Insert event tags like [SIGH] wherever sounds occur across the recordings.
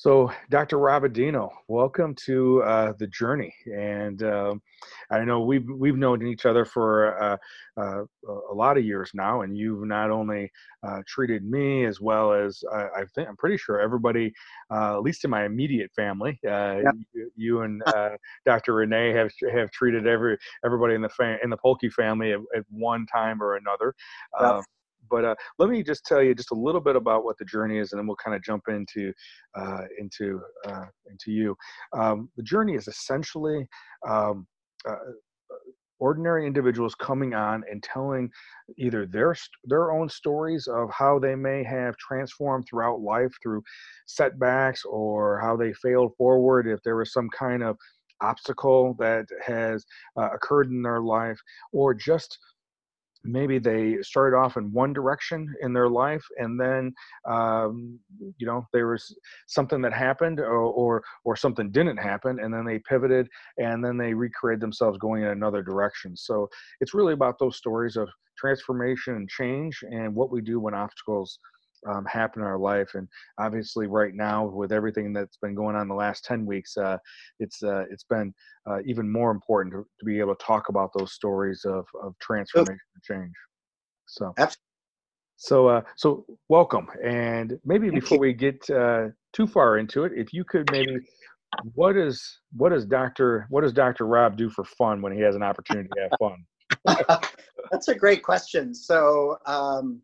So, Dr. Robadino, welcome to uh, the journey. And um, I know we've we've known each other for uh, uh, a lot of years now, and you've not only uh, treated me as well as I think I'm pretty sure everybody, uh, at least in my immediate family, uh, yep. you, you, and Dr. Renee have have treated every everybody in the fam- in the Polkey family at, at, one time or another. Yep. But uh, let me just tell you just a little bit about what the journey is, and then we'll kind of jump into uh, into uh, into you. Um, the journey is essentially um, uh, ordinary individuals coming on and telling either their their own stories of how they may have transformed throughout life through setbacks or how they failed forward if there was some kind of obstacle that has uh, occurred in their life or just maybe they started off in one direction in their life and then um, you know there was something that happened or, or, or something didn't happen and then they pivoted and then they recreated themselves going in another direction. So it's really about those stories of transformation and change and what we do when obstacles um, happen in our life. And obviously, right now, with everything that's been going on the last ten weeks, uh, it's uh, it's been uh, even more important to, to, be able to talk about those stories of of transformation and change. So, so uh, so welcome. And maybe before we get uh, too far into it, if you could maybe. What is what does Doctor what does Doctor Rob do for fun when he has an opportunity to have fun? [LAUGHS] That's a great question. So um,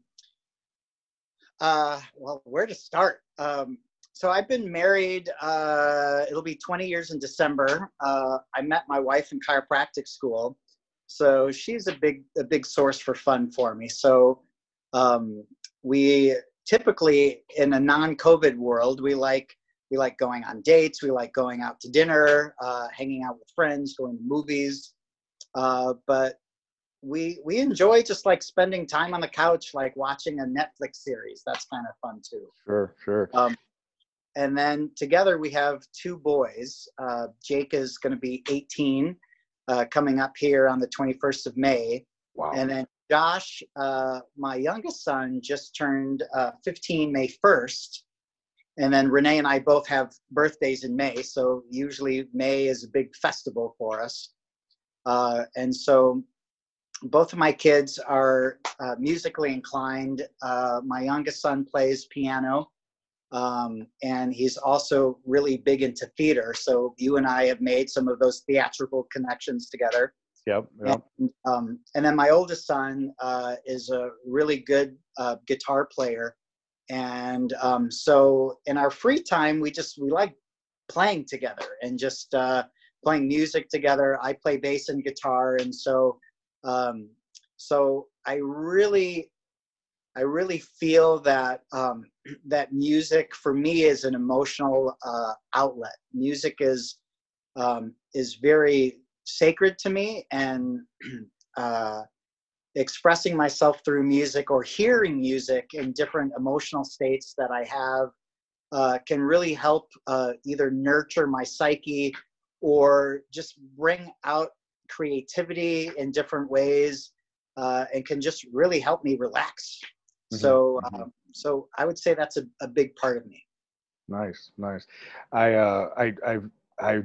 uh, well, where to start? Um, so I've been married. Uh, it'll be 20 years in December. Uh, I met my wife in chiropractic school, so she's a big a big source for fun for me. So um, we typically in a non-COVID world, we like we like going on dates. We like going out to dinner, uh, hanging out with friends, going to movies. Uh, but we we enjoy just like spending time on the couch, like watching a Netflix series. That's kind of fun too. Sure, sure. Um, and then together we have two boys. Uh, Jake is going to be 18, uh, coming up here on the 21st of May. Wow. And then Josh, uh, my youngest son, just turned uh, 15 May 1st. And then Renee and I both have birthdays in May. So usually May is a big festival for us. Uh, and so both of my kids are uh, musically inclined. Uh, my youngest son plays piano, um, and he's also really big into theater. So you and I have made some of those theatrical connections together. Yep. yep. And, um, and then my oldest son uh, is a really good uh, guitar player, and um, so in our free time, we just we like playing together and just uh, playing music together. I play bass and guitar, and so um, so I really, I really feel that um, [CLEARS THROAT] that music for me is an emotional uh, outlet. Music is um, is very sacred to me, and [CLEARS THROAT] uh, expressing myself through music or hearing music in different emotional states that I have uh, can really help uh, either nurture my psyche or just bring out creativity in different ways uh, and can just really help me relax. Mm-hmm. So, mm-hmm. um, so I would say that's a, a big part of me. Nice, nice. I, uh, I, I, I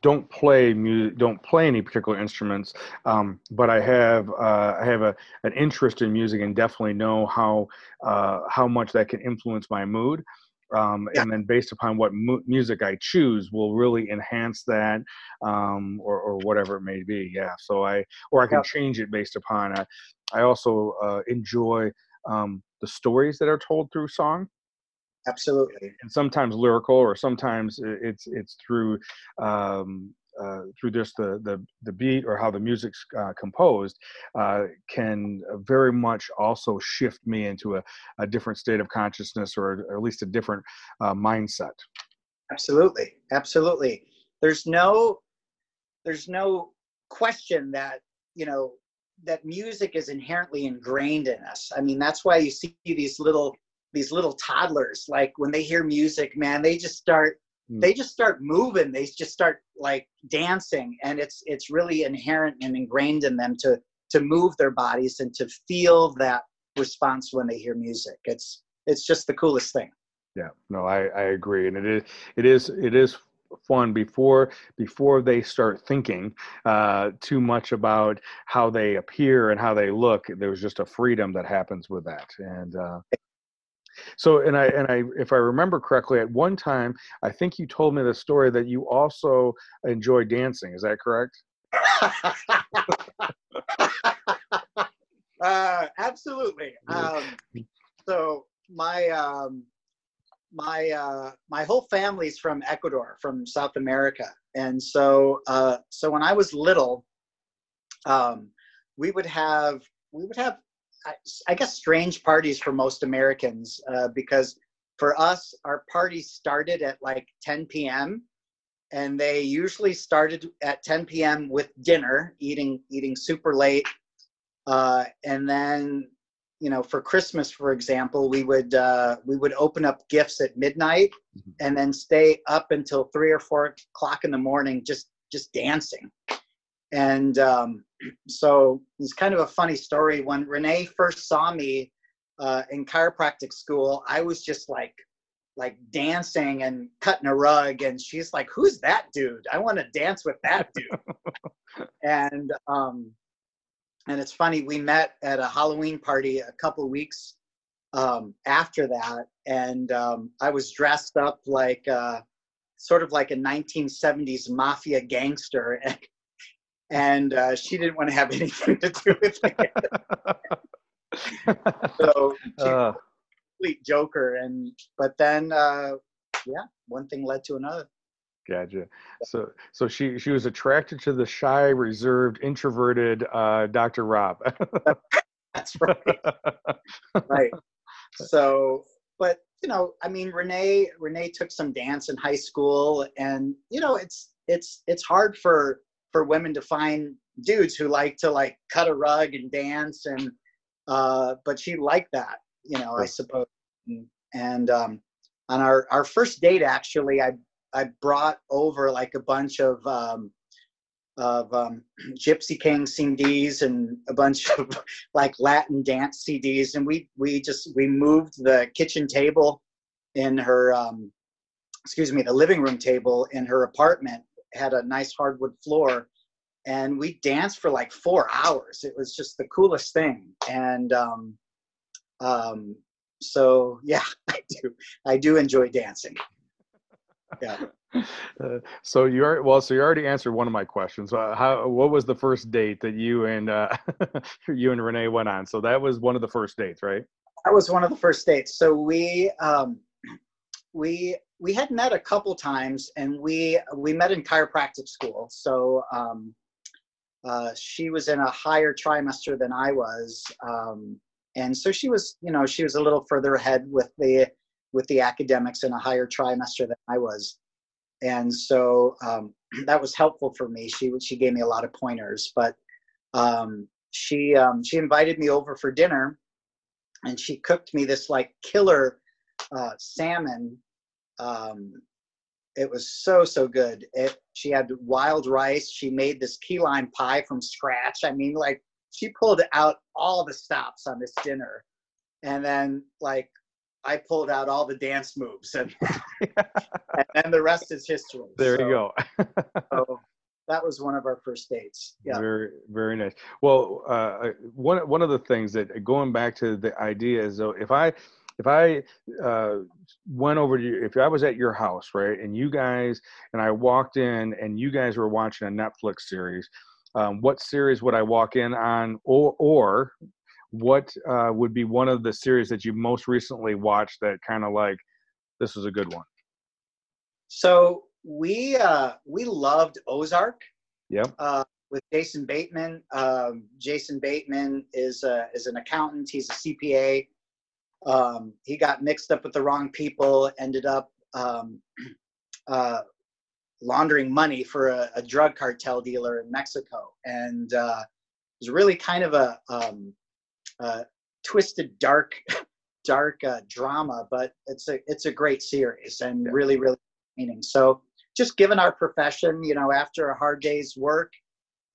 don't play music, don't play any particular instruments, um, but I have uh, I have a, an interest in music and definitely know how uh, how much that can influence my mood um, yeah. and then based upon what mu- music I choose will really enhance that um, or, or whatever it may be. Yeah. So I or I can yeah. change it based upon. Uh, I also uh, enjoy um, the stories that are told through song. Absolutely. And sometimes lyrical, or sometimes it's it's through um, uh, through just the, the the beat or how the music's uh, composed uh, can very much also shift me into a, a different state of consciousness or, or at least a different uh, mindset. Absolutely absolutely. There's no there's no question that you know that music is inherently ingrained in us. I mean that's why you see these little these little toddlers like when they hear music man they just start Hmm. they just start moving. They just start like dancing and it's it's really inherent and ingrained in them to to move their bodies and to feel that response when they hear music. It's it's just the coolest thing. Yeah. No i i agree and it is it is it is fun before before they start thinking uh, too much about how they appear and how they look there's just a freedom that happens with that and uh, so and i and i if i remember correctly at one time i think you told me the story that you also enjoy dancing. Is that correct? [LAUGHS] Uh, absolutely. Um, so my um, my uh, my whole family's from Ecuador, from South America, and so uh, so when I was little, um, we would have we would have I, I guess strange parties for most Americans uh, because for us our parties started at like 10 p.m. and they usually started at 10 p.m. with dinner, eating eating super late, uh, and then you know for christmas for example we would uh, we would open up gifts at midnight mm-hmm. and then stay up until three or four o'clock in the morning just just dancing and um, so it's kind of a funny story. When renee first saw me uh, in chiropractic school i was just like like dancing and cutting a rug and she's like who's that dude? I want to dance with that dude. [LAUGHS] And um and it's funny we met at a halloween party a couple weeks um, after that and um, i was dressed up like uh, sort of like a 1970s mafia gangster [LAUGHS] and, and uh, she didn't want to have [LAUGHS] anything to do with it [LAUGHS] so she uh. complete joker and but then uh, yeah one thing led to another Gotcha. So, so she she was attracted to the shy, reserved, introverted uh, Dr. Rob. [LAUGHS] That's right. right. So, but you know, I mean, Renee Renee took some dance in high school, and you know, it's it's it's hard for for women to find dudes who like to like cut a rug and dance, and uh, but she liked that, you know, I suppose. And, and um, on our our first date, actually, I I brought over like a bunch of um, of um, [CLEARS THROAT] Gypsy King CDs and a bunch of [LAUGHS] like Latin dance CDs, and we we just we moved the kitchen table in her um, excuse me the living room table in her apartment had a nice hardwood floor, and we danced for like four hours. It was just the coolest thing, and um, um, so [LAUGHS] yeah, I do I do enjoy dancing yeah. [LAUGHS] Uh, so you are well. So you already answered one of my questions. Uh, how? What was the first date that you and uh, [LAUGHS] you and Renee went on? So that was one of the first dates, right? That was one of the first dates. So we um, we we had met a couple times, and we we met in chiropractic school. So um, uh, she was in a higher trimester than I was, um, and so she was, you know, she was a little further ahead with the with the academics in a higher trimester than I was. And so um, [CLEARS THROAT] that was helpful for me. She she gave me a lot of pointers, but um, she um, she invited me over for dinner, and she cooked me this like killer uh, salmon. Um, it was so so good. It she had wild rice. She made this key lime pie from scratch. I mean, like she pulled out all the stops on this dinner, and then like I pulled out all the dance moves, and [LAUGHS] and the rest is history. There so, you go. so that was one of our first dates. Yeah. Very very nice. Well, uh, one one of the things that going back to the idea is though, if I if I uh, went over to you, if I was at your house, right, and you guys and I walked in and you guys were watching a Netflix series, um, what series would I walk in on, or or what uh, would be one of the series that you most recently watched that kind of like this was a good one? So we uh, we loved Ozark. Yep. Uh, with Jason Bateman. Um, Jason Bateman is a, is an accountant. He's a CPA. Um, he got mixed up with the wrong people. Ended up um, [CLEARS THROAT] uh, laundering money for a, a, drug cartel dealer in Mexico, and uh, it was really kind of a um, uh, twisted, dark, [LAUGHS] dark uh, drama, but it's a it's a great series and really really meaning. So just given our profession, you know, after a hard day's work,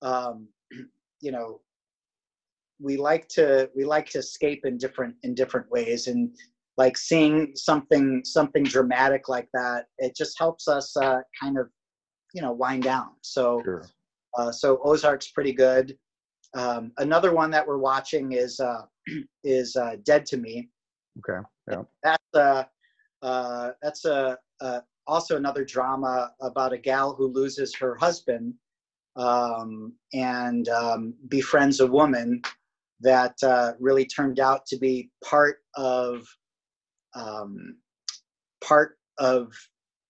um, [CLEARS THROAT] you know, we like to we like to escape in different in different ways, and like seeing something something dramatic like that it just helps us uh, kind of you know wind down so Sure. uh, so ozark's pretty good um, another one that we're watching is uh, [CLEARS THROAT] is uh, dead to me Okay. yeah that's uh, uh, that's a, uh, also another drama about a gal who loses her husband um, and um, befriends a woman that uh, really turned out to be part of um, part of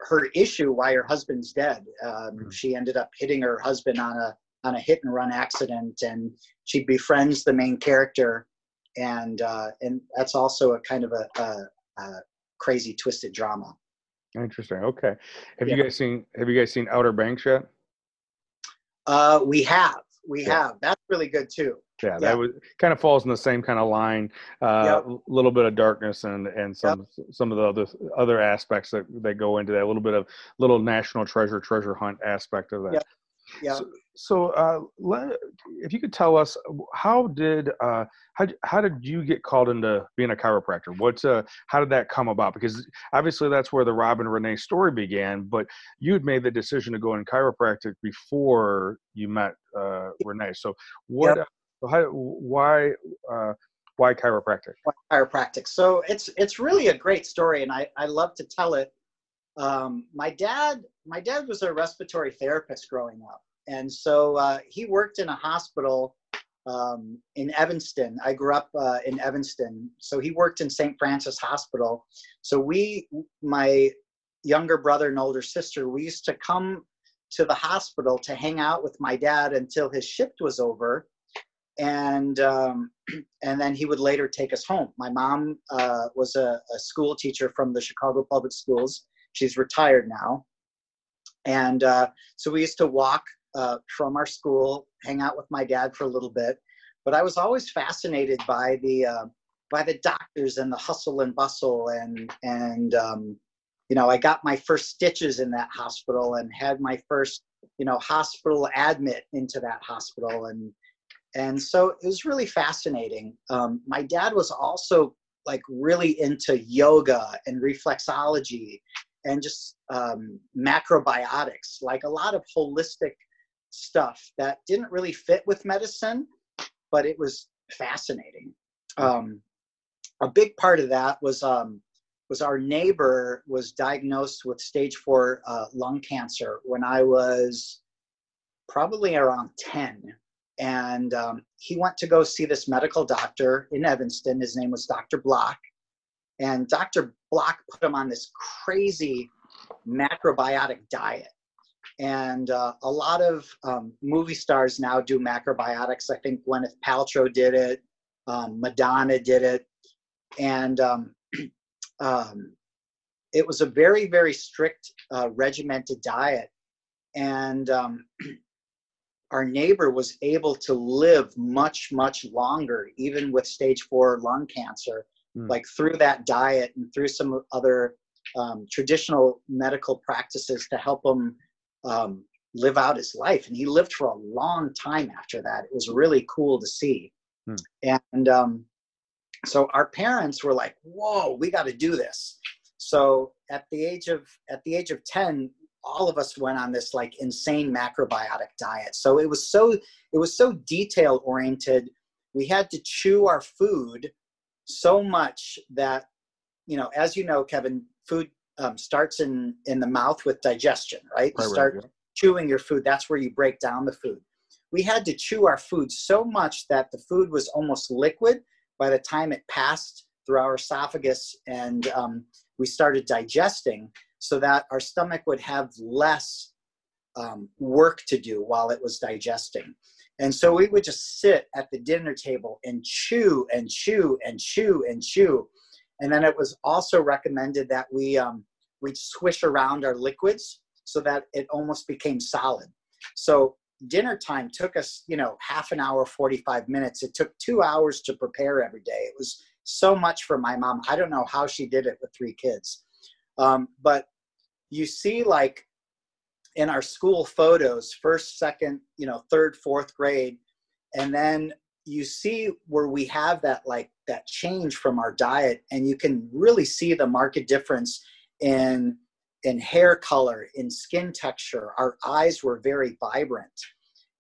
her issue why her husband's dead. Um, Mhm. She ended up hitting her husband on a on a hit and run accident, and she befriends the main character, and uh, and that's also a kind of a, a, a crazy twisted drama. Interesting. Okay. Have you guys seen Have you guys seen Outer Banks yet? Uh, we have, we Yeah. have. That's really good too. Yeah, Yeah. that was kind of falls in the same kind of line. A Yep. little bit of darkness and and some some of the other other aspects that that go into that. A little bit of little national treasure treasure hunt aspect of that. Yep. Yeah. So, so uh, let, if you could tell us, how did uh, how how did you get called into being a chiropractor? What's uh, how did that come about? Because obviously that's where the Robin Renee story began. But you had made the decision to go in chiropractic before you met uh, Renee. So what? Yep. Uh, how, why uh, why chiropractic? chiropractic. So it's it's really a great story, and I I love to tell it. Um, my dad my dad was a respiratory therapist growing up, and so uh, he worked in a hospital um, in Evanston. I grew up uh, in Evanston, so he worked in St. Francis Hospital. So we, my younger brother and older sister, we used to come to the hospital to hang out with my dad until his shift was over and um, [CLEARS THROAT] and then he would later take us home. My mom uh, was a, a school teacher from the Chicago Public Schools. She's retired now, and uh, so we used to walk uh, from our school, hang out with my dad for a little bit. But I was always fascinated by the uh, by the doctors and the hustle and bustle, and and um, you know, I got my first stitches in that hospital and had my first you know hospital admit into that hospital and and so it was really fascinating. Um, my dad was also like really into yoga and reflexology and just um, macrobiotics like a lot of holistic stuff that didn't really fit with medicine but it was fascinating. Um, a big part of that was um, was our neighbor was diagnosed with stage four uh, lung cancer when i was probably around 10 and um, he went to go see this medical doctor in Evanston. His name was Dr. Block, and Dr. Block put him on this crazy macrobiotic diet. And uh, a lot of um, movie stars now do macrobiotics. I think Gwyneth Paltrow did it, um, Madonna did it, and um, [CLEARS THROAT] um, it was a very, very strict, uh, regimented diet. And um, [CLEARS THROAT] our neighbor was able to live much much longer even with stage four lung cancer Hmm. like through that diet and through some other um, traditional medical practices to help him um, live out his life and he lived for a long time after that it was really cool to see Hmm. and um, so our parents were like whoa we got to do this so at the age of at the age of 10 all of us went on this like insane macrobiotic diet. So it was so it was so detail oriented. We had to chew our food so much that you know as you know kevin food um, starts in in the mouth with digestion right, Right, you right, start yeah. chewing your food. That's where you break down the food. We had to chew our food so much that the food was almost liquid by the time it passed through our esophagus and um, we started digesting so that our stomach would have less um, work to do while it was digesting. And so we would just sit at the dinner table and chew and chew and chew and chew. And then it was also recommended that we um, we'd swish around our liquids so that it almost became solid. So dinner time took us, you know, half an hour, 45 minutes. It took two hours to prepare every day. It was so much for my mom. I don't know how she did it with three kids. Um, but you see like in our school photos first second you know third fourth grade and then you see where we have that like that change from our diet and you can really see the market difference in in hair color in skin texture. Our eyes were very vibrant.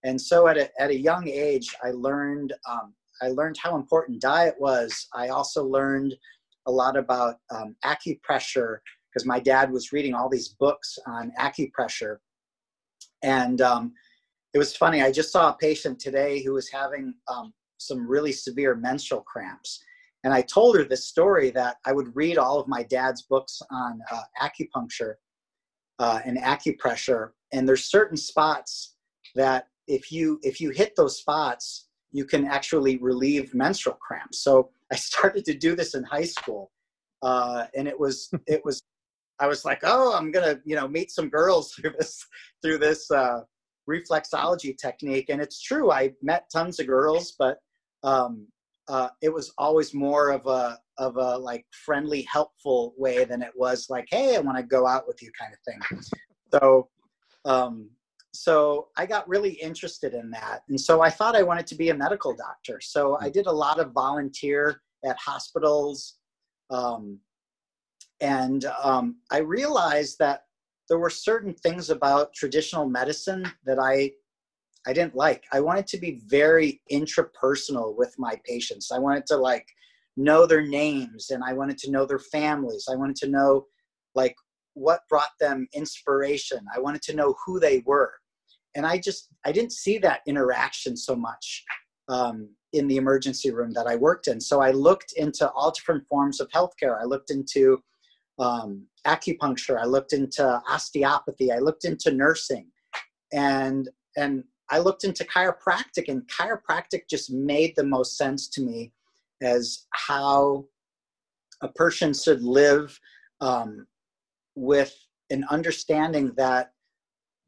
And so at a, at a young age i learned um, i learned how important diet was. I also learned a lot about um, acupressure because my dad was reading all these books on acupressure and um, it was funny. I just saw a patient today who was having um, some really severe menstrual cramps. And I told her this story that I would read all of my dad's books on uh, acupuncture uh, and acupressure. And there's certain spots that if you if you hit those spots, you can actually relieve menstrual cramps. So I [LAUGHS] started to do this in high school, uh, and it was it was I was like, oh, I'm gonna you know meet some girls [LAUGHS] through this through this uh, reflexology technique. And it's true, I met tons of girls, but um, uh, it was always more of a of a like friendly, helpful way than it was like, hey, I want to go out with you kind of thing. So, um, so I got really interested in that, and so I thought I wanted to be a medical doctor. So I did a lot of volunteer at hospitals, um, and um, I realized that there were certain things about traditional medicine that I I didn't like. I wanted to be very intrapersonal with my patients. I wanted to like know their names and I wanted to know their families. I wanted to know like what brought them inspiration. I wanted to know who they were. And I just I didn't see that interaction so much um, in the emergency room that I worked in. So I looked into all different forms of healthcare. I looked into um, acupuncture. I looked into osteopathy. I looked into nursing, and and I looked into chiropractic. And chiropractic just made the most sense to me as how a person should live um, with an understanding that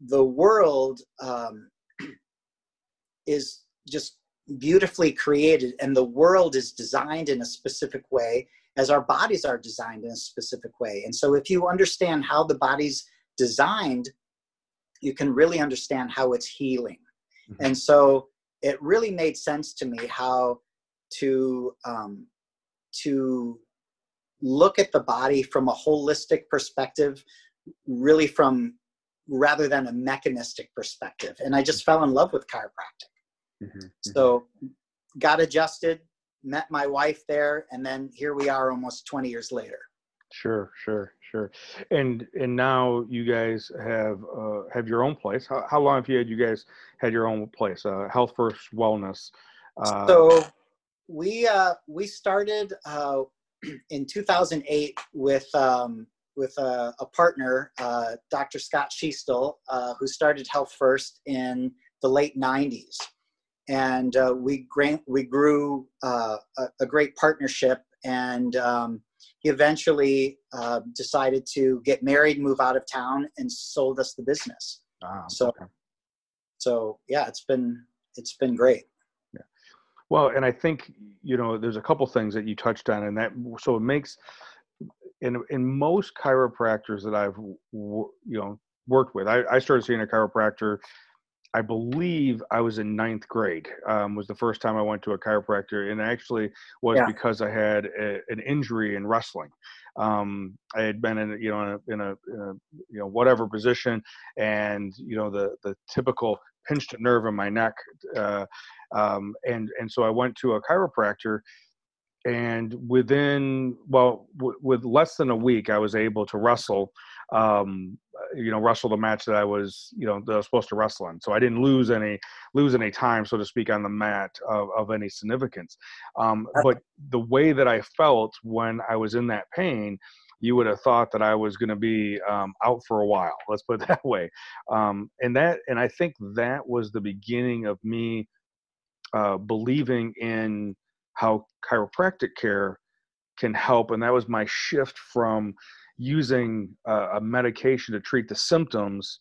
the world um, [CLEARS THROAT] is just beautifully created and the world is designed in a specific way as our bodies are designed in a specific way. And so if you understand how the body's designed, you can really understand how it's healing. Mm-hmm. And so it really made sense to me how to um, to look at the body from a holistic perspective, really from rather than a mechanistic perspective. And I just fell in love with chiropractic. Mm-hmm. mm-hmm. So got adjusted, met my wife there, and then here we are almost 20 years later. Sure, sure, sure. And and now you guys have uh, have your own place. How, how long have you had you guys had your own place? Uh, Health First Wellness. Uh, so we uh, we started uh, [CLEARS THROAT] in 2008 with um, with a, a partner, uh, Dr. Scott Schiestel, uh, who started Health First in the late 90s and uh, we, grant, we grew uh, a, a, great partnership and um, he eventually uh, decided to get married move out of town and sold us the business. Ah, so okay. so yeah it's been it's been great. Yeah. Well and i think you know there's a couple things that you touched on and that so it makes in in most chiropractors that i've you know worked with i, I started seeing a chiropractor I believe I was in ninth grade. Um, was the first time I went to a chiropractor, and actually was yeah. because I had a, an injury in wrestling. Um, I had been in, you know, in a, in a, in a, you know, whatever position, and you know, the the typical pinched nerve in my neck, uh, um, and and so I went to a chiropractor, and within well, w- with less than a week, I was able to wrestle um, you know, wrestle the match that I was, you know, that I was supposed to wrestle in. So I didn't lose any lose any time, so to speak, on the mat of, of any significance. Um, but the way that I felt when I was in that pain, you would have thought that I was going to be um, out for a while. Let's put it [LAUGHS] that way. Um, and that, and I think that was the beginning of me uh, believing in how chiropractic care can help, and that was my shift from using uh, a medication to treat the symptoms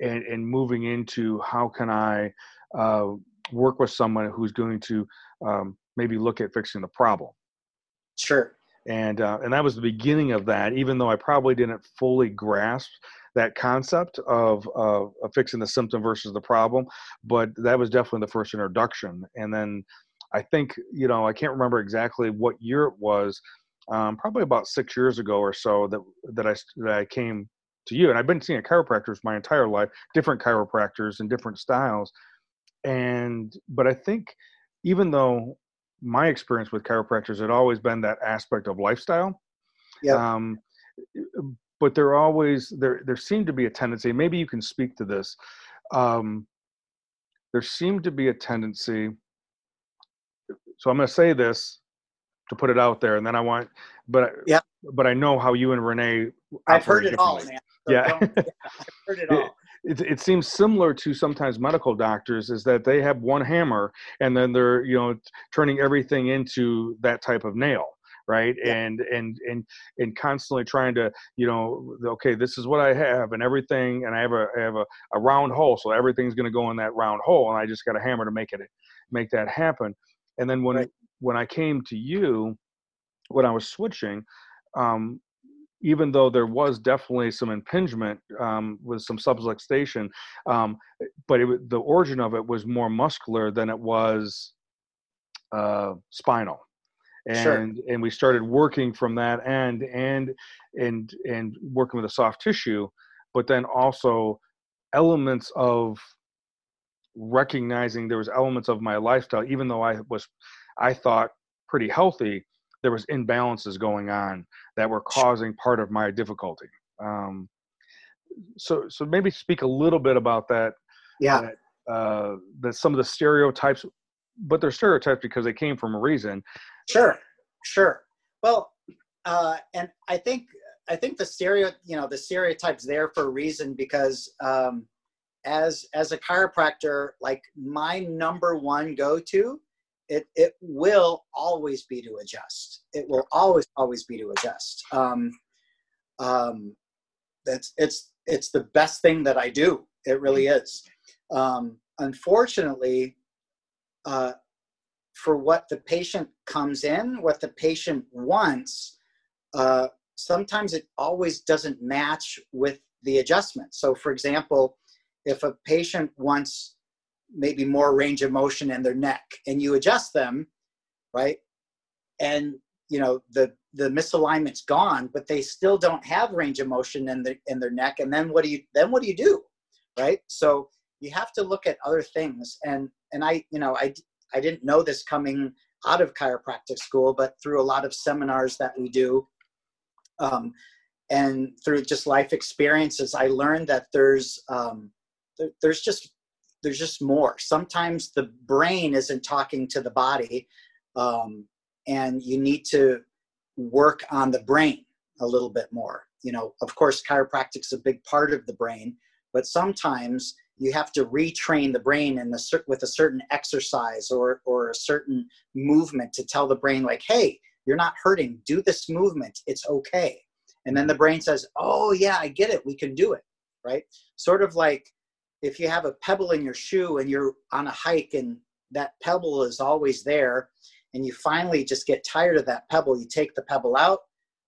and, and moving into how can I uh, work with someone who's going to um, maybe look at fixing the problem. Sure. And uh, and that was the beginning of that. Even though I probably didn't fully grasp that concept of, of, of fixing the symptom versus the problem, but that was definitely the first introduction. And then I think you know I can't remember exactly what year it was. Um, probably about six years ago or so that that I that I came to you, and I've been seeing chiropractors my entire life, different chiropractors and different styles, and but I think even though my experience with chiropractors had always been that aspect of lifestyle, yeah. Um, but there always there there seemed to be a tendency. Maybe you can speak to this. Um, there seemed to be a tendency. So I'm going to say this to put it out there, and then I want, but yeah, but I know how you and Renee. I've heard it all, man. So yeah. yeah, I've heard [LAUGHS] it all. It, it, seems similar to sometimes medical doctors is that they have one hammer and then they're you know turning everything into that type of nail right yeah. and and and and constantly trying to you know okay this is what i have and everything and i have a I have a, a round hole so everything's going to go in that round hole and i just got a hammer to make it make that happen and then when right. When i came to you when i was switching um even though there was definitely some impingement um, with some subluxation, um, but it, the origin of it was more muscular than it was uh, spinal and sure. and we started working from that end and and and working with the soft tissue but then also elements of recognizing there was elements of my lifestyle even though i was i thought pretty healthy there was imbalances going on that were causing part of my difficulty. Um, so so maybe speak a little bit about that yeah. that, uh, that some of the stereotypes but they're stereotypes because they came from a reason. Sure, sure. Well, uh, and I think I think the stereo, you know, the stereotypes there for a reason because um, as as a chiropractor, like my number one go to, it it will always be to adjust. It will always always be to adjust. Um, um, that's it's it's the best thing that I do. It really is. Um, unfortunately, uh, for what the patient comes in, what the patient wants, uh, sometimes it always doesn't match with the adjustment. So, for example, if a patient wants maybe more range of motion in their neck and you adjust them, right? And you know the the misalignment's gone, but they still don't have range of motion in the in their neck. And then what do you then what do you do, right? So you have to look at other things. And and I you know I I didn't know this coming out of chiropractic school, but through a lot of seminars that we do, um, and through just life experiences, I learned that there's um, there, there's just there's just more. Sometimes the brain isn't talking to the body, um, and you need to work on the brain a little bit more. You know, of course, chiropractic is a big part of the brain, but sometimes you have to retrain the brain in the with a certain exercise or or a certain movement to tell the brain like hey you're not hurting. Do this movement. It's okay. And then the brain says oh yeah i get it. We can do it. Right? Sort of like if you have a pebble in your shoe and you're on a hike and that pebble is always there and you finally just get tired of that pebble you take the pebble out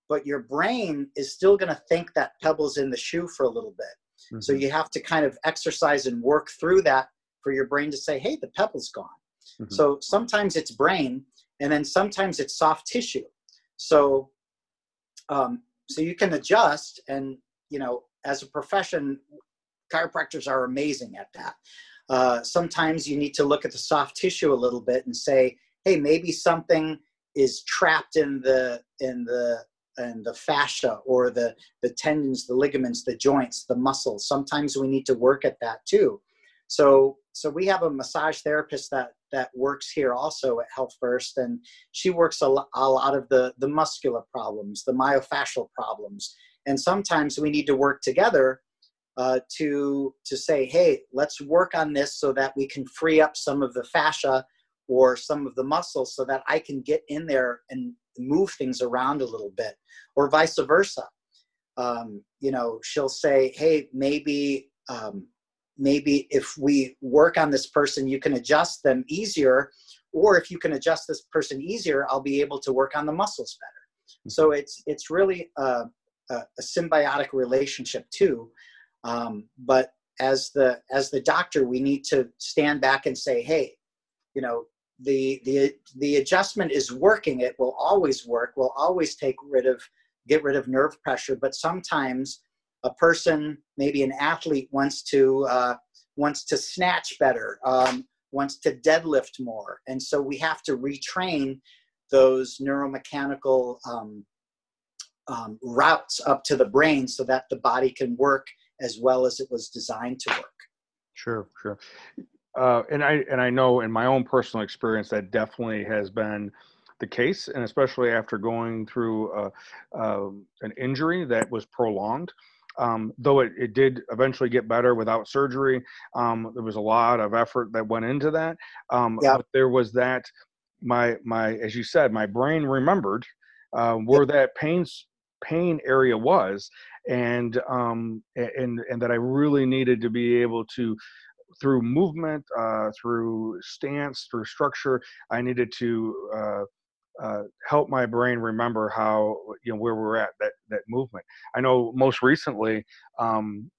but your brain is still going to think that pebble's in the shoe for a little bit Mm-hmm. So you have to kind of exercise and work through that for your brain to say, hey, the pebble's gone. Mm-hmm. So sometimes it's brain, and then sometimes it's soft tissue. So, um, so you can adjust, and you know, as a profession, chiropractors are amazing at that. Uh, sometimes you need to look at the soft tissue a little bit and say, hey, maybe something is trapped in the in the and the fascia or the the tendons the ligaments the joints the muscles. Sometimes we need to work at that too. So so we have a massage therapist that that works here also at health first and she works a, a lot of the the muscular problems the myofascial problems. And sometimes we need to work together uh, to to say hey let's work on this so that we can free up some of the fascia or some of the muscles so that i can get in there and move things around a little bit or vice versa um, you know she'll say hey maybe um, maybe if we work on this person you can adjust them easier or if you can adjust this person easier i'll be able to work on the muscles better mm-hmm. so it's it's really a, a, a symbiotic relationship too um, but as the as the doctor we need to stand back and say hey you know the the the adjustment is working. It will always work. Will always take rid of get rid of nerve pressure. But sometimes a person maybe an athlete wants to uh, wants to snatch better um, wants to deadlift more. And so we have to retrain those neuromechanical um, um, routes up to the brain so that the body can work as well as it was designed to work sure sure uh, and I and I know in my own personal experience that definitely has been the case, and especially after going through uh, uh, an injury that was prolonged. Um, though it, it did eventually get better without surgery, um, there was a lot of effort that went into that. Um, yeah. But there was that my my as you said, my brain remembered uh, where that pain pain area was, and um, and and that I really needed to be able to through movement, uh, through stance, through structure, I needed to uh, uh, help my brain remember how you know where we're at that that movement. I know most recently, um,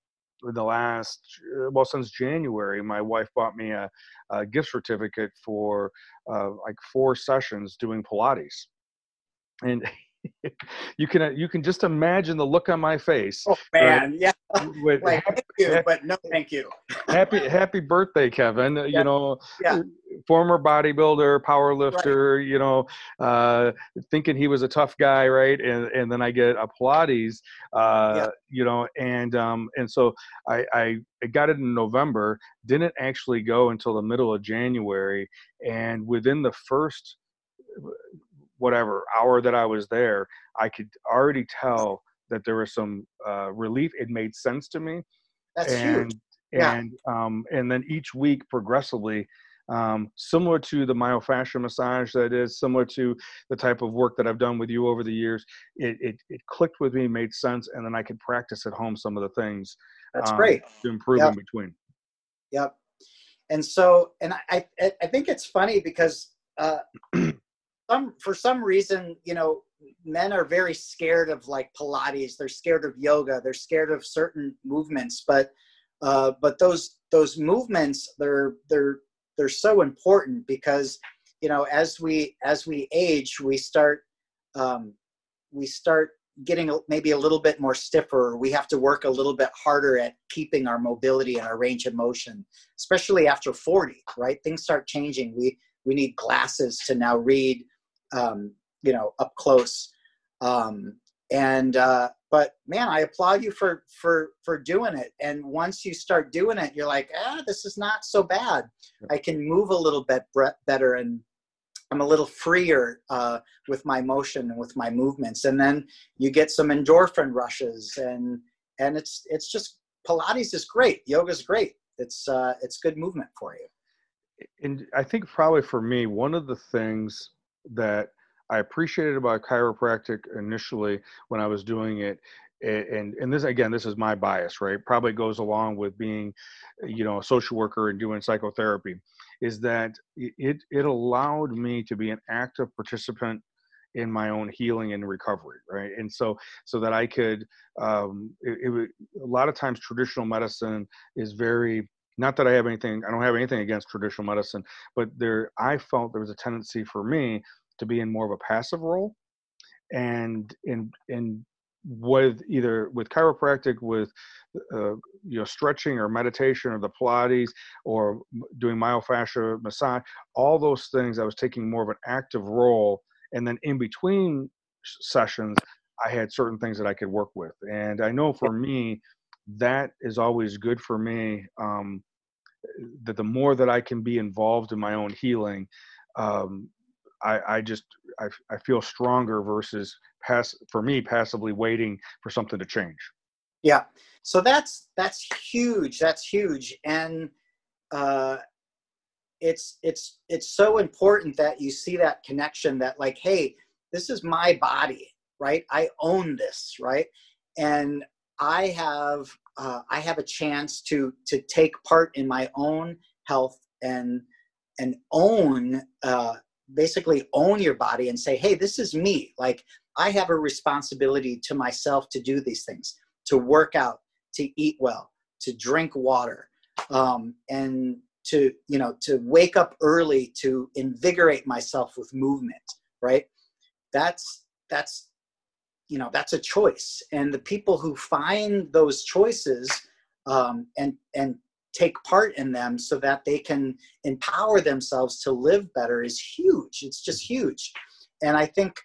the last uh, well since January, my wife bought me a, a gift certificate for uh, like four sessions doing Pilates, and [LAUGHS] [LAUGHS] you can uh, you can just imagine the look on my face. Oh man, right? yeah. [LAUGHS] With like, happy, thank [LAUGHS] you, but no, thank you. happy happy birthday, Kevin. Yeah. You know, yeah. former bodybuilder, power lifter. Right. You know, uh, thinking he was a tough guy, right? And and then I get a Pilates. Uh, yeah. You know, and um and so I I got it in November. Didn't actually go until the middle of January, and within the first whatever hour that I was there, I could already tell that there was some uh, relief. It made sense to me. That's and, huge. Yeah. And um, and then each week progressively, um, similar to the myofascial massage that is similar to the type of work that I've done with you over the years, it, it, it clicked with me, made sense, and then I could practice at home some of the things. That's um, great. To improve yep. in between. Yep. And so, and I, I think it's funny because uh, [CLEARS THROAT] some for some reason you know men are very scared of like pilates they're scared of yoga they're scared of certain movements but uh, but those those movements they're they're they're so important because you know as we as we age we start um, we start getting maybe a little bit more stiffer we have to work a little bit harder at keeping our mobility and our range of motion especially after 40 right? Things start changing. We we need glasses to now read um, you know, up close. Um, and uh, but man, I applaud you for for for doing it. And once you start doing it, you're like, ah, this is not so bad. I can move a little bit better, and I'm a little freer uh, with my motion and with my movements. And then you get some endorphin rushes, and and it's it's just Pilates is great. Yoga is great. It's uh, it's good movement for you. And I think probably for me, one of the things that I appreciated about chiropractic initially when I was doing it. And and this again, this is my bias, right? Probably goes along with being, you know, a social worker and doing psychotherapy, is that it it allowed me to be an active participant in my own healing and recovery right and so so that i could um it, it, a lot of times traditional medicine is very not that i have anything i don't have anything against traditional medicine but there i felt there was a tendency for me to be in more of a passive role and in in with either with chiropractic with uh, you know stretching or meditation or the pilates or doing myofascial massage all those things i was taking more of an active role. And then in between sessions i had certain things that i could work with. And i know for me that is always good for me um, that the more that i can be involved in my own healing um, I, I just I, I feel stronger versus pass for me passively waiting for something to change. Yeah, so that's that's huge. That's huge, and uh, it's it's it's so important that you see that connection. That like, hey, this is my body, right? I own this, right? And I have uh, I have a chance to to take part in my own health and and own uh, basically own your body and say, hey, this is me. Like, I have a responsibility to myself to do these things, to work out, to eat well, to drink water. Um, and to you know to wake up early to invigorate myself with movement right that's that's you know that's a choice. And the people who find those choices um, and and take part in them so that they can empower themselves to live better is huge. It's just huge. And i think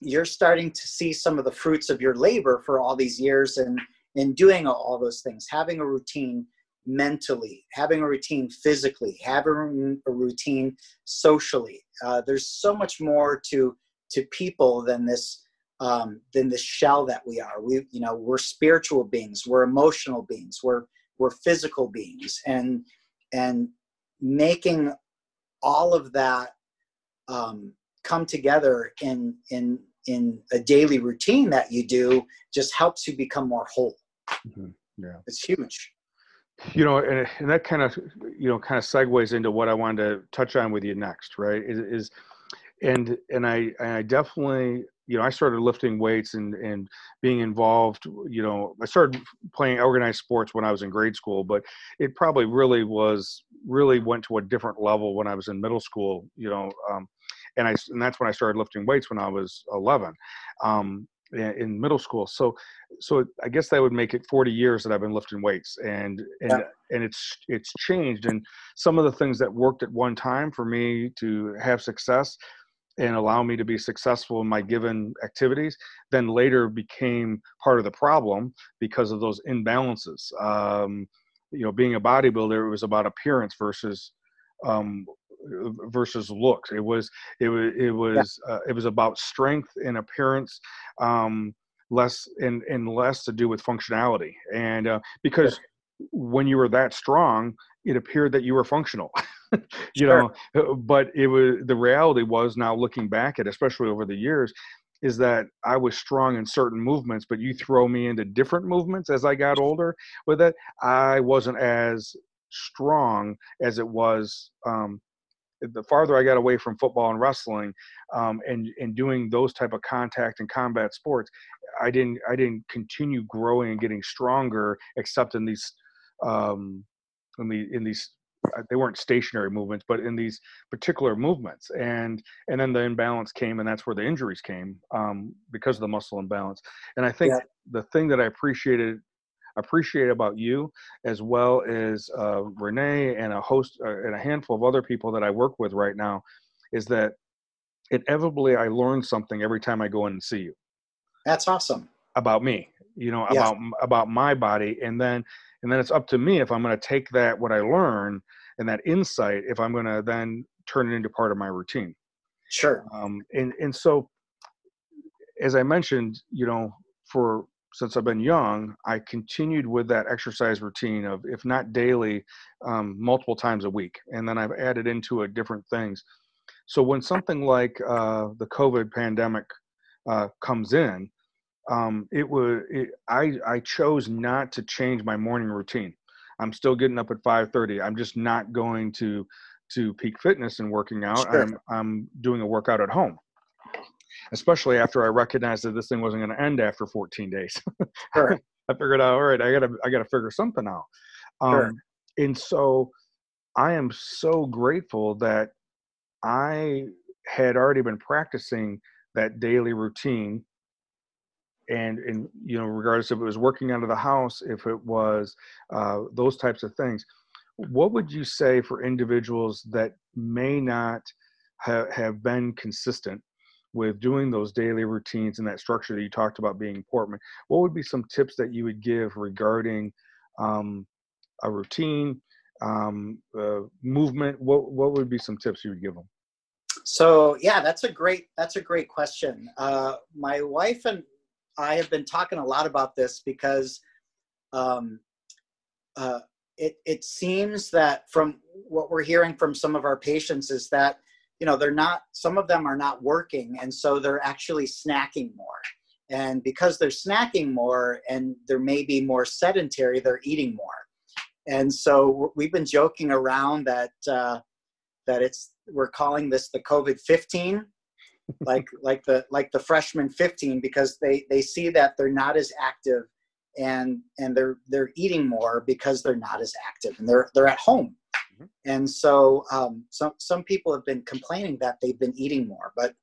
you're starting to see some of the fruits of your labor for all these years and in doing all those things having a routine mentally having a routine physically having a routine socially. Uh, there's so much more to to people than this um, than the shell that we are. We you know we're spiritual beings we're emotional beings we're we're physical beings. And and making all of that um, come together in in in a daily routine that you do just helps you become more whole. Mm-hmm. yeah. It's huge. You know and, and that kind of you know kind of segues into what i wanted to touch on with you next right? Is, is and and i i definitely you know i started lifting weights and and being involved you know i started playing organized sports when i was in grade school but it probably really was really went to a different level when i was in middle school you know um, and i and that's when i started lifting weights when i was 11 um, in middle school so so i guess that would make it 40 years that i've been lifting weights and and yeah. and it's it's changed and some of the things that worked at one time for me to have success and allow me to be successful in my given activities then later became part of the problem because of those imbalances. Um, you know being a bodybuilder it was about appearance versus um, versus looks. It was it was it was yeah. uh, it was about strength and appearance um, less and and less to do with functionality. And uh, because when you were that strong it appeared that you were functional [LAUGHS] [LAUGHS] you sure. know uh, but it was the reality was now looking back at especially over the years is that I was strong in certain movements, but you throw me into different movements as I got older with it, I wasn't as strong as it was um, the farther I got away from football and wrestling, um, and and doing those type of contact and combat sports, I didn't I didn't continue growing and getting stronger, except in these um, in the in these they weren't stationary movements, but in these particular movements, and and then the imbalance came, and that's where the injuries came um, because of the muscle imbalance. And I think yeah. the thing that I appreciated appreciate about you, as well as uh, Renee and a host uh, and a handful of other people that I work with right now, is that inevitably I learn something every time I go in and see you. That's awesome. About me, you know, yes. about about my body, and then and then it's up to me if I'm going to take that what I learn and that insight if I'm going to then turn it into part of my routine. Sure. Um, and and so, as I mentioned, you know, for since I've been young, I continued with that exercise routine of, if not daily, um, multiple times a week. And then I've added into it different things. So when something like uh, the COVID pandemic uh, comes in, um, it was it, I I chose not to change my morning routine. I'm still getting up at 5:30. I'm just not going to to peak fitness and working out. Sure. I'm I'm doing a workout at home especially after I recognized that this thing wasn't going to end after 14 days. [LAUGHS] Sure. I figured out, all right, I gotta, I gotta figure something out. Um, sure. And so I am so grateful that I had already been practicing that daily routine. And, and you know, regardless if it was working out of the house, if it was uh, those types of things, what would you say for individuals that may not ha- have been consistent with doing those daily routines and that structure that you talked about being important, what would be some tips that you would give regarding um, a routine, um, uh, movement? What what would be some tips you would give them? So yeah, that's a great that's a great question. Uh, my wife and I have been talking a lot about this because um, uh, it it seems that from what we're hearing from some of our patients is that you know they're not some of them are not working and so they're actually snacking more. And because they're snacking more and they're maybe more sedentary they're eating more. And so we've been joking around that uh, that it's we're calling this the covid 15 like like the like the freshman 15 because they they see that they're not as active and and they're they're eating more because they're not as active and they're they're at home Mm-hmm. And so um, some some people have been complaining that they've been eating more, but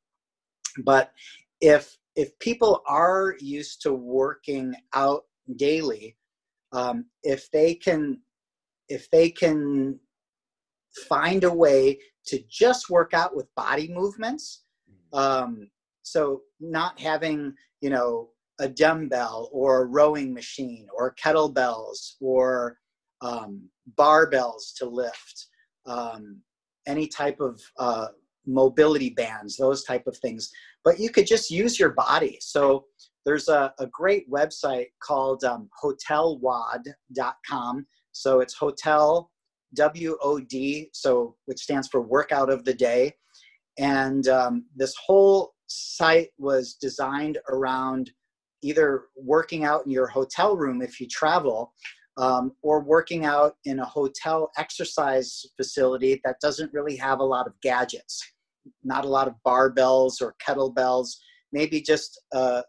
but if if people are used to working out daily, um, if they can if they can find a way to just work out with body movements. Um, so not having you know a dumbbell or a rowing machine or kettlebells or um, barbells to lift, um, any type of uh, mobility bands, those type of things. But you could just use your body. So there's a, a great website called um, hotelwod.com. So it's hotel W O D, so which stands for workout of the day. And um, this whole site was designed around either working out in your hotel room if you travel um, or working out in a hotel exercise facility that doesn't really have a lot of gadgets, not a lot of barbells or kettlebells, maybe just a,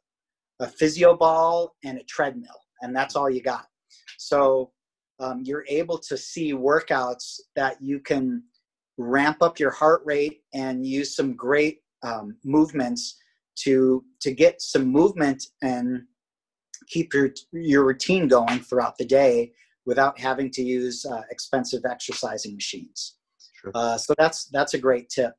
a physio ball and a treadmill, and that's all you got. So um, you're able to see workouts that you can ramp up your heart rate and use some great um, movements to to get some movement and keep your your routine going throughout the day without having to use uh, expensive exercising machines. Sure. Uh, so that's that's a great tip.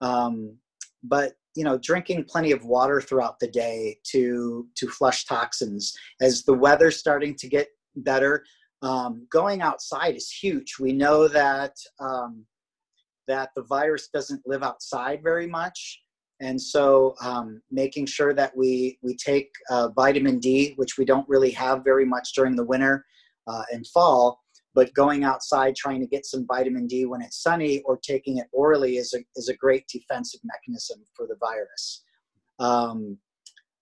Um, but you know, drinking plenty of water throughout the day to to flush toxins. As the weather's starting to get better, um, going outside is huge. We know that um, that the virus doesn't live outside very much, and so um, making sure that we we take uh, vitamin D, which we don't really have very much during the winter uh, and fall, but going outside trying to get some vitamin D when it's sunny or taking it orally is a is a great defensive mechanism for the virus. Um,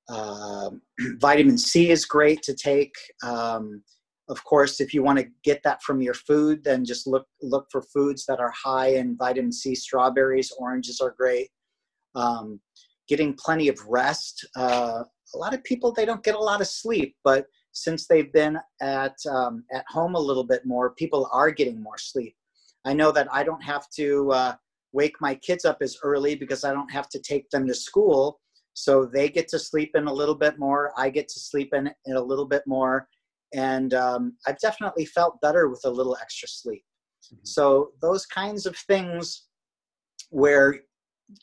uh, [CLEARS THROAT] vitamin C is great to take. Um, of course, if you want to get that from your food, then just look look for foods that are high in vitamin C. Strawberries, oranges are great um, getting plenty of rest. Uh, a lot of people they don't get a lot of sleep, but since they've been at um, at home a little bit more, people are getting more sleep. I know that I don't have to uh, wake my kids up as early because I don't have to take them to school, so they get to sleep in a little bit more. I get to sleep in, in a little bit more, and um, I've definitely felt better with a little extra sleep. Mm-hmm. So those kinds of things where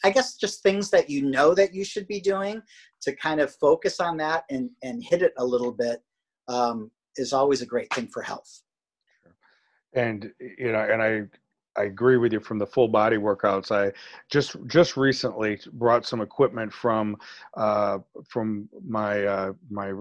I guess just things that you know that you should be doing to kind of focus on that and, and hit it a little bit um, is always a great thing for health. And you know, and I I agree with you from the full body workouts. I just just recently brought some equipment from uh, from my uh, my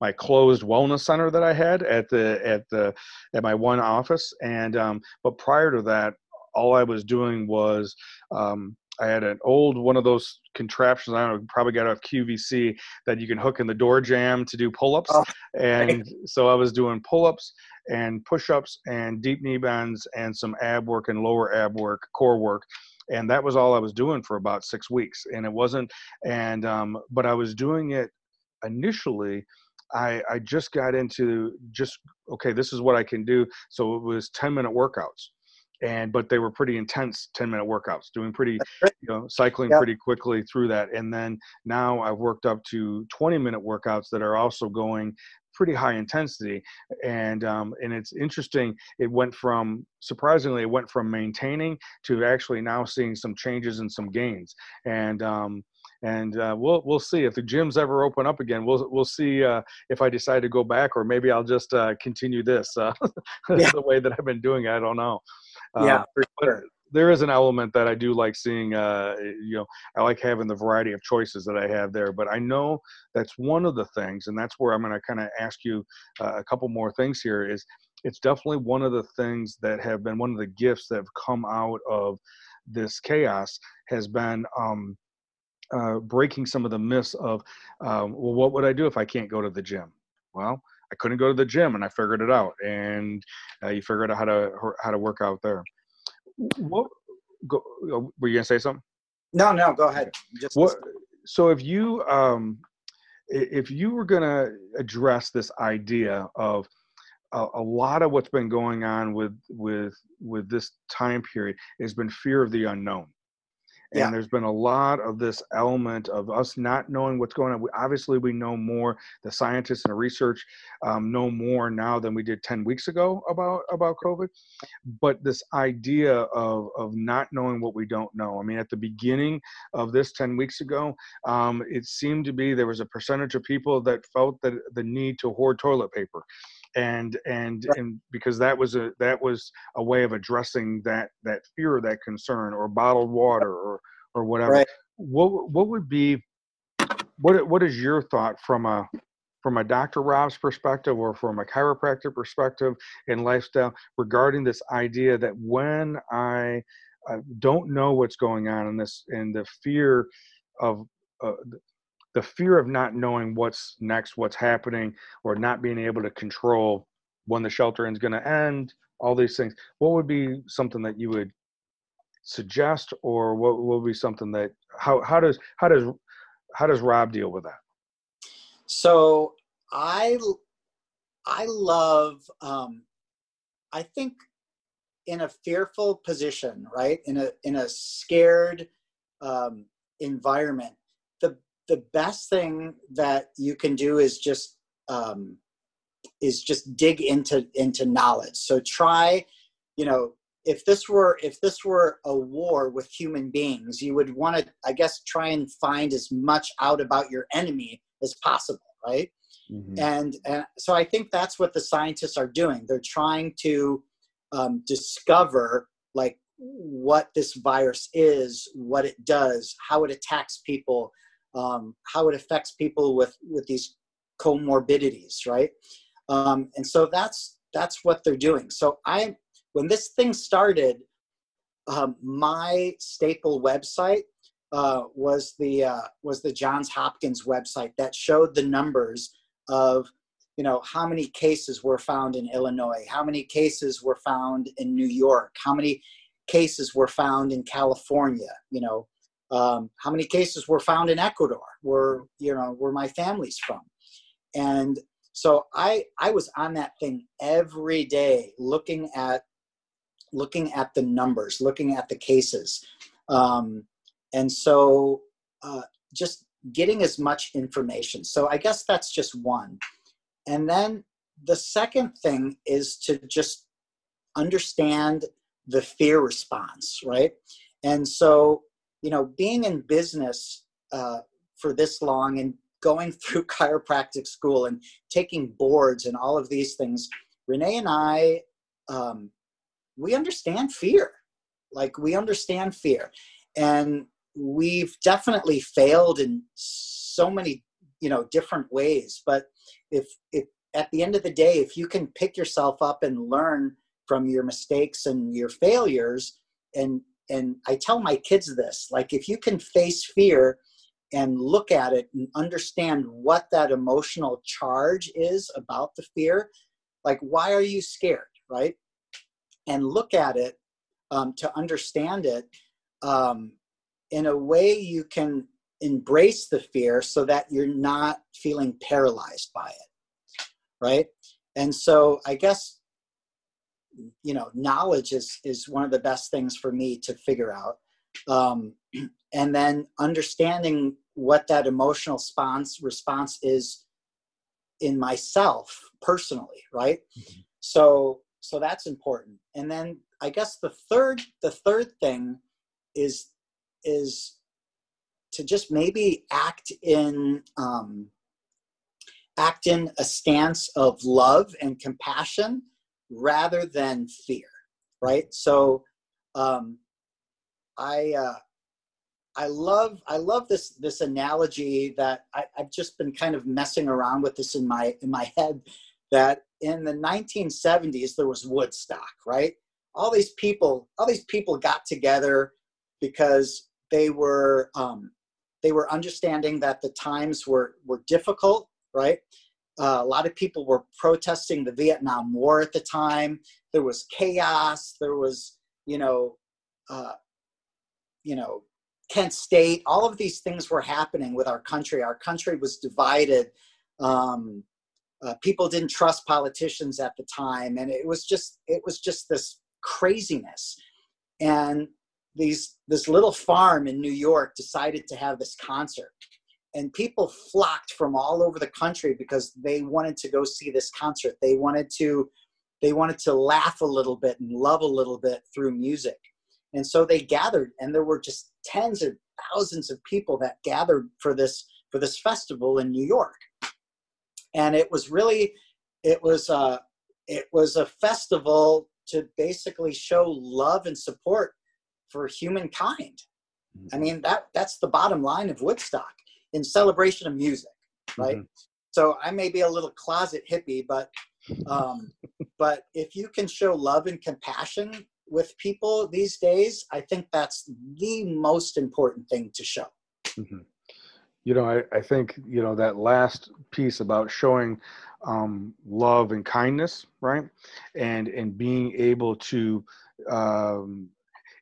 my closed wellness center that I had at the at the at my one office. And um, but prior to that, all I was doing was um, I had an old one of those contraptions. I don't know, probably got off QVC that you can hook in the door jamb to do pull-ups. Oh, [LAUGHS] and so I was doing pull-ups and push-ups and deep knee bends and some ab work and lower ab work, core work. And that was all I was doing for about six weeks. And it wasn't, and um, but I was doing it initially. I, I just got into just okay, this is what I can do. So it was 10 minute workouts and but they were pretty intense 10 minute workouts doing pretty you know cycling yep. pretty quickly through that and then now i've worked up to 20 minute workouts that are also going pretty high intensity and um, and it's interesting it went from surprisingly it went from maintaining to actually now seeing some changes and some gains and um, and uh, we'll we'll see if the gyms ever open up again. We'll we'll see uh, if I decide to go back, or maybe I'll just uh, continue this uh, [LAUGHS] yeah. the way that I've been doing. It. I don't know yeah, uh, for sure. There is an element that I do like seeing. Uh, you know, I like having the variety of choices that I have there. But I know that's one of the things, and that's where I'm going to kind of ask you uh, a couple more things here. Is it's definitely one of the things that have been one of the gifts that have come out of this chaos has been um, uh, breaking some of the myths of, um, well, what would I do if I can't go to the gym? Well, I couldn't go to the gym, and I figured it out. And uh, you figured out how to how to work out there. What? Go, uh, were you gonna say something? No, no, go ahead. Just what? So if you um, if you were gonna address this idea of a, a, lot of what's been going on with with with this time period has been fear of the unknown and yeah. there's been a lot of this element of us not knowing what's going on. We, obviously we know more the scientists and the research um, know more now than we did 10 weeks ago about about covid. But this idea of of not knowing what we don't know i mean at the beginning of this 10 weeks ago um, it seemed to be there was a percentage of people that felt that the need to hoard toilet paper and and right. and because that was a that was a way of addressing that that fear that concern or bottled water or or whatever right. what what would be what what is your thought from a from a Dr. Rob's perspective or from a chiropractor perspective in lifestyle regarding this idea that when I uh, don't know what's going on in this and the fear of uh, the fear of not knowing what's next, what's happening, or not being able to control when the shelter is going to end, all these things. What would be something that you would suggest, or what would be something that how how does how does how does Rob deal with that? So I I love um, I think in a fearful position, right? In a in a scared um, environment, the best thing that you can do is just um, is just dig into into knowledge. So try you know if this were if this were a war with human beings you would want to i guess try and find as much out about your enemy as possible right? Mm-hmm. and and so i think that's what the scientists are doing. They're trying to um, discover like what this virus is what it does how it attacks people um, how it affects people with with these comorbidities, right? Um, and so that's that's what they're doing. So I, when this thing started, um, my staple website uh, was the uh, was the Johns Hopkins website that showed the numbers of you know how many cases were found in Illinois, how many cases were found in New York, how many cases were found in California, you know, um, how many cases were found in Ecuador, where you know where my family's from, and so I I was on that thing every day, looking at looking at the numbers, looking at the cases, um, and so uh, just getting as much information. So I guess that's just one, and then the second thing is to just understand the fear response, right? And so you know, being in business uh, for this long and going [LAUGHS] through chiropractic school and taking boards and all of these things, Renee and I, um, we understand fear. Like we understand fear, and we've definitely failed in so many, you know, different ways. But if if at the end of the day, if you can pick yourself up and learn from your mistakes and your failures and and I tell my kids this like, if you can face fear and look at it and understand what that emotional charge is about the fear, like, why are you scared, right? And look at it um, to understand it um, in a way you can embrace the fear so that you're not feeling paralyzed by it, right? And so I guess you know knowledge is is one of the best things for me to figure out. Um, [CLEARS THROAT] and then understanding what that emotional response response is in myself personally right? Mm-hmm. so so that's important. And then i guess the third the third thing is is to just maybe act in um, act in a stance of love and compassion rather than fear, right? So um, I uh, I love I love this this analogy that I, I've just been kind of messing around with this in my in my head that in the 1970s there was Woodstock, right? All these people all these people got together because they were um, they were understanding that the times were were difficult, right? Uh, a lot of people were protesting the Vietnam War at the time. There was chaos. There was, you know, uh, you know, Kent State. All of these things were happening with our country. Our country was divided. Um, uh, people didn't trust politicians at the time, and it was just it was just this craziness. And these this little farm in New York decided to have this concert, and people flocked from all over the country because they wanted to go see this concert. They wanted to they wanted to laugh a little bit and love a little bit through music. And so they gathered, and there were just tens of thousands of people that gathered for this for this festival in New York. And it was really, it was a, uh, it was a festival to basically show love and support for humankind. I mean that that's the bottom line of Woodstock in celebration of music, right? Mm-hmm. So I may be a little closet hippie, but um, [LAUGHS] but if you can show love and compassion with people these days, I think that's the most important thing to show. Mm-hmm. You know, I, I think, you know, that last piece about showing um, love and kindness, right? And, and being able to, um,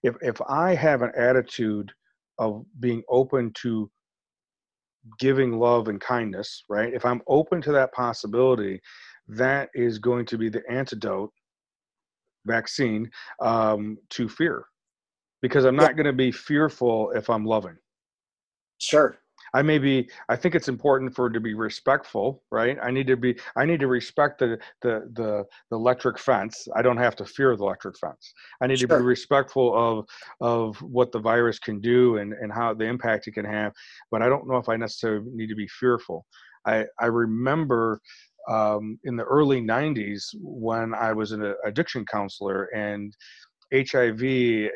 if, if I have an attitude of being open to giving love and kindness, right? If I'm open to that possibility, that is going to be the antidote vaccine um, to fear because I'm not yeah. going to be fearful if I'm loving. Sure. I may be. I think it's important for to be respectful, right? I need to be. I need to respect the the the, the electric fence. I don't have to fear the electric fence. I need sure. to be respectful of of what the virus can do and and how the impact it can have. But I don't know if I necessarily need to be fearful. I I remember um, in the early 90s when I was an addiction counselor and HIV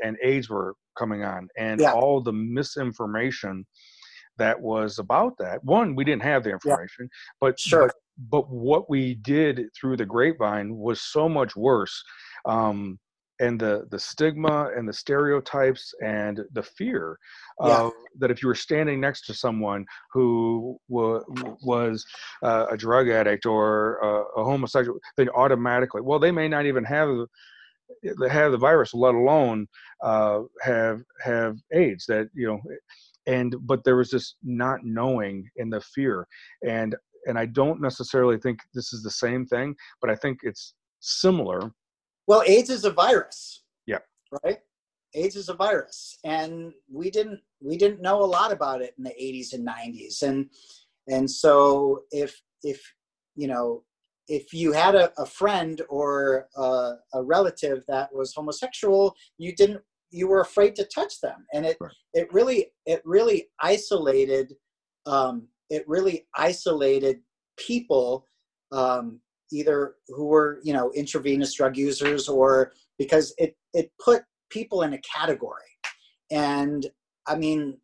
and AIDS were coming on, and yeah. all the misinformation that was about that. One, we didn't have the information, yeah. but, sure. but but what we did through the grapevine was so much worse. Um, and the the stigma and the stereotypes and the fear yeah. that if you were standing next to someone who w- was uh, a drug addict or uh, a homosexual, then automatically, well, they may not even have have the virus, let alone uh, have have AIDS. That you know, and but there was this not knowing and the fear, and and I don't necessarily think this is the same thing, but I think it's similar well, AIDS is a virus. Yeah. Right? AIDS is a virus. And we didn't we didn't know a lot about it in the 80s and 90s. And and so if if you know if you had a, a friend or a, a, relative that was homosexual, you didn't you were afraid to touch them. And it right. it really it really isolated um, it really isolated people um, either who were you know intravenous drug users or because it it put people in a category and i mean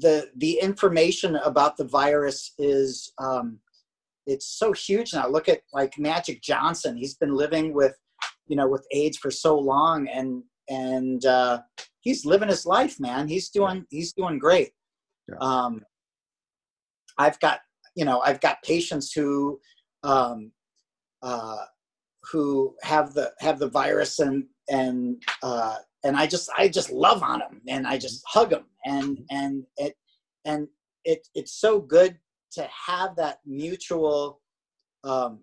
the the information about the virus is um, it's so huge now look at like magic johnson he's been living with you know with aids for so long and and uh, he's living his life man he's doing he's doing great yeah. um, i've got you know i've got patients who um, uh, who have the have the virus and and uh, and I just I just love on them and I just hug them and and it and it it's so good to have that mutual um,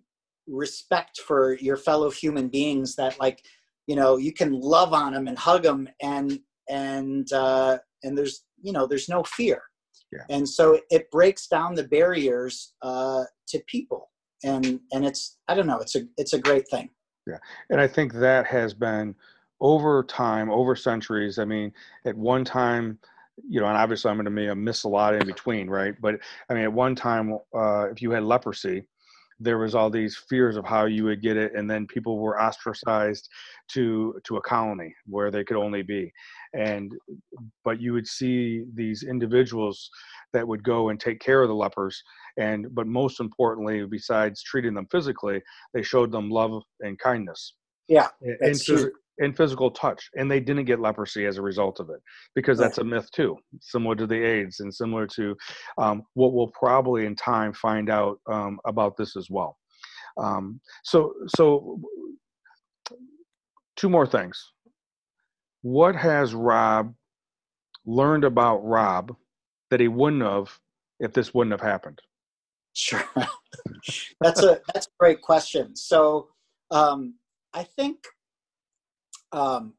respect for your fellow human beings that like you know you can love on them and hug them and and uh, and there's you know there's no fear. Yeah. and so it breaks down the barriers uh, to people. And and it's i don't know it's a it's a great thing. Yeah. And i think that has been over time over centuries i mean at one time you know and obviously i'm going to may miss a lot in between right? But i mean at one time uh, if you had leprosy there was all these fears of how you would get it and then people were ostracized to to a colony where they could only be. And but you would see these individuals that would go and take care of the lepers and but most importantly besides treating them physically they showed them love and kindness. Yeah and, and physical touch and they didn't get leprosy as a result of it because that's a myth too similar to the aids and similar to um, what we'll probably in time find out um, about this as well. Um, so so two more things what has rob learned about rob that he wouldn't have if this wouldn't have happened Sure, [LAUGHS] that's a that's a great question. So um, I think um,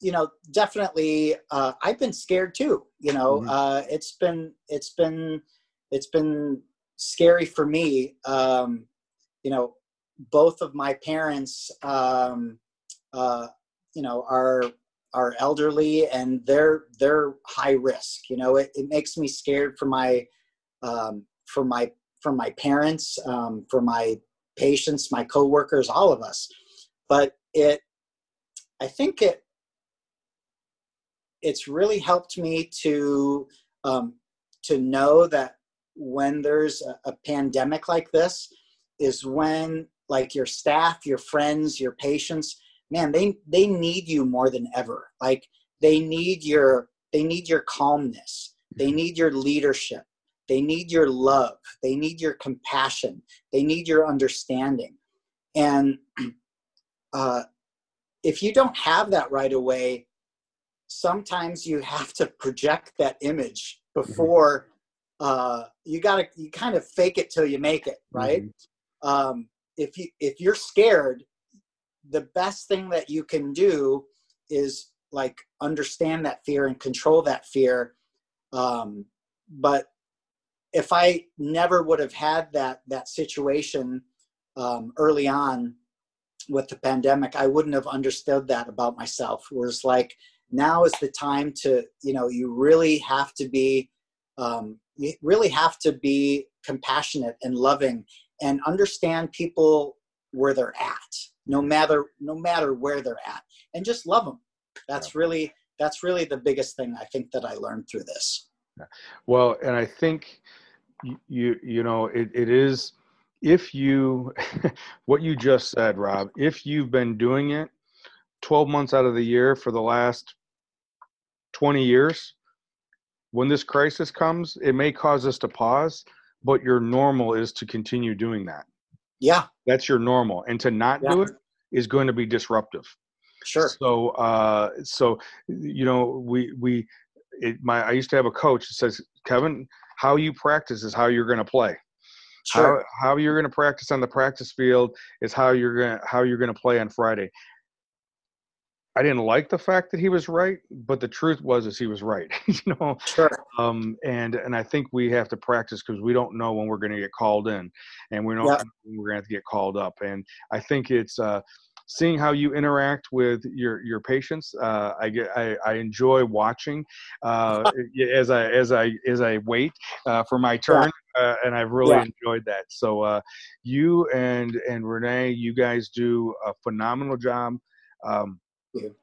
you know definitely uh, I've been scared too. You know, mm-hmm. uh, it's been it's been it's been scary for me. Um, you know, both of my parents, um, uh, you know, are are elderly and they're they're high risk. You know, it, it makes me scared for my um, for my for my parents, um, for my patients, my coworkers, all of us. But it, I think it it's really helped me to um, to know that when there's a, a pandemic like this is when like your staff your friends your patients man they they need you more than ever. Like they need your they need your calmness. They mm-hmm. need your leadership. They need your love. They need your compassion. They need your understanding. And [CLEARS THROAT] uh, if you don't have that right away sometimes you have to project that image mm-hmm. before uh, you got to you kind of fake it till you make it right? Mm-hmm. um, if you if you're scared the best thing that you can do is like understand that fear and control that fear. Um, but if i never would have had that that situation um, early on with the pandemic i wouldn't have understood that about myself. Whereas like now is the time to you know you really have to be um, you really have to be compassionate and loving and understand people where they're at no matter no matter where they're at. And just love them that's really that's really the biggest thing i think that i learned through this. Well and i think you you know it, it is if you [LAUGHS] what you just said rob if you've been doing it 12 months out of the year for the last 20 years when this crisis comes, it may cause us to pause, but your normal is to continue doing that. Yeah. That's your normal. And to not yeah. do it is going to be disruptive. Sure. So, uh, so, you know, we, we, it, my, I used to have a coach that says, Kevin, how you practice is how you're going to play. Sure. How, how you're going to practice on the practice field is how you're going to, how you're going to play on Friday. I didn't like the fact that he was right, but the truth was is he was right. [LAUGHS] you know, sure. Um, and and I think we have to practice because we don't know when we're going to get called in, and we don't when we're going to have to get called up. And I think it's uh, seeing how you interact with your your patients. Uh, I get I, I enjoy watching uh, [LAUGHS] as I as I as I wait uh, for my turn. Uh, and I've really yeah. enjoyed that. So uh, you and and Renee, you guys do a phenomenal job. Um,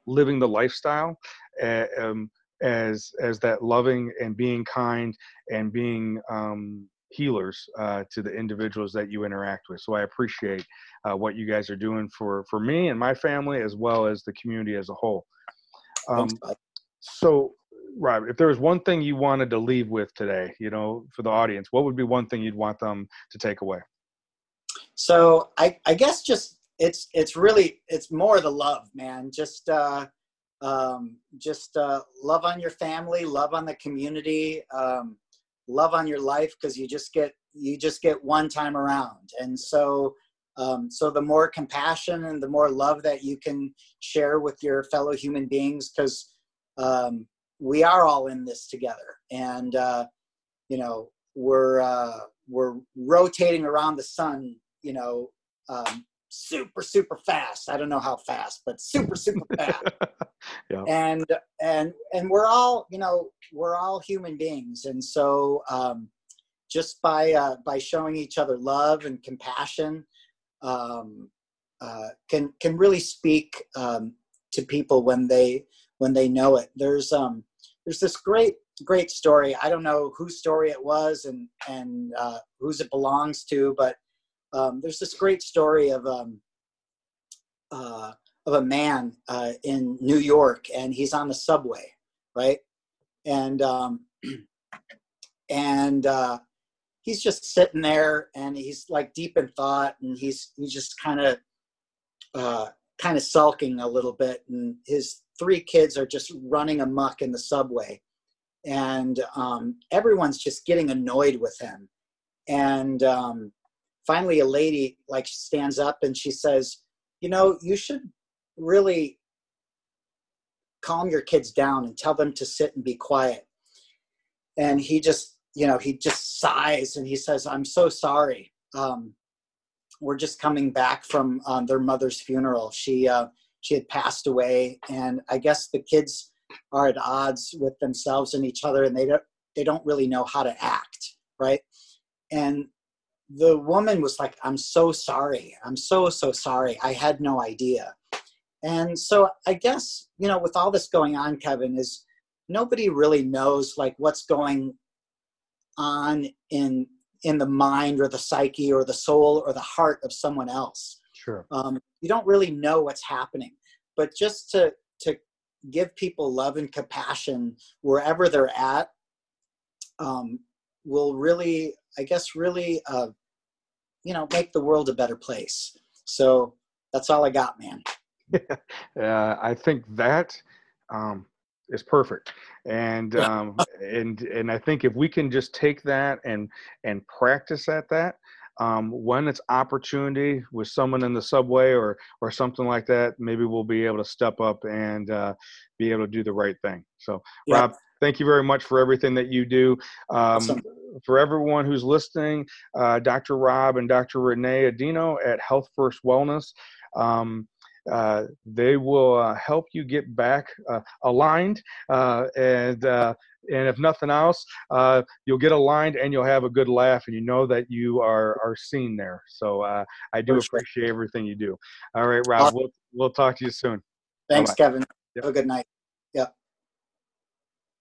living the lifestyle uh, um, as as that loving and being kind and being um, healers uh, to the individuals that you interact with. So I appreciate uh, what you guys are doing for for me and my family as well as the community as a whole. Um, so, Rob, if there was one thing you wanted to leave with today, you know, for the audience, what would be one thing you'd want them to take away? So I, I guess just it's it's really it's more the love man. Just uh um just uh love on your family love on the community um love on your life because you just get you just get one time around. And so um, so the more compassion and the more love that you can share with your fellow human beings because um, we are all in this together. And uh, you know we're uh, we're rotating around the sun you know um, super super fast. I don't know how fast but super super [LAUGHS] fast. Yeah. and and and we're all you know we're all human beings. And so um, just by uh, by showing each other love and compassion um, uh, can can really speak um, to people when they when they know it. There's um there's this great great story. I don't know whose story it was and and uh, whose it belongs to but um, there's this great story of um, uh, of a man uh, in New York, and he's on the subway, right? And um, [CLEARS THROAT] and uh, he's just sitting there, and he's like deep in thought, and he's he's just kind of uh, kind of sulking a little bit, and his three kids are just running amuck in the subway, and um, everyone's just getting annoyed with him and um, finally a lady like stands up and she says you know you should really calm your kids down and tell them to sit and be quiet. And he just you know he just sighs and he says i'm so sorry. Um, we're just coming back from um, their mother's funeral. She uh, she had passed away and i guess the kids are at odds with themselves and each other and they don't they don't really know how to act right? And the woman was like i'm so sorry. I'm so so sorry. I had no idea. And so i guess you know with all this going on kevin is nobody really knows like what's going on in in the mind or the psyche or the soul or the heart of someone else. Sure. Um, you don't really know what's happening. But just to to give people love and compassion wherever they're at um, will really i guess really uh, you know make the world a better place. So that's all i got man. [LAUGHS] Uh, i think that um, is perfect. And [LAUGHS] um, and and i think if we can just take that and and practice at that um, when it's opportunity with someone in the subway or or something like that maybe we'll be able to step up and uh, be able to do the right thing. So yeah. rob thank you very much for everything that you do. Um, awesome. for everyone who's listening uh, dr rob and dr renee adino at health first wellness um, uh, they will uh, help you get back uh, aligned uh, and uh, and if nothing else uh, you'll get aligned and you'll have a good laugh and you know that you are are seen there. So i do appreciate everything you do. All right rob we'll, we'll talk to you soon. Thanks Bye-bye. kevin. Yep. have a good night. Yeah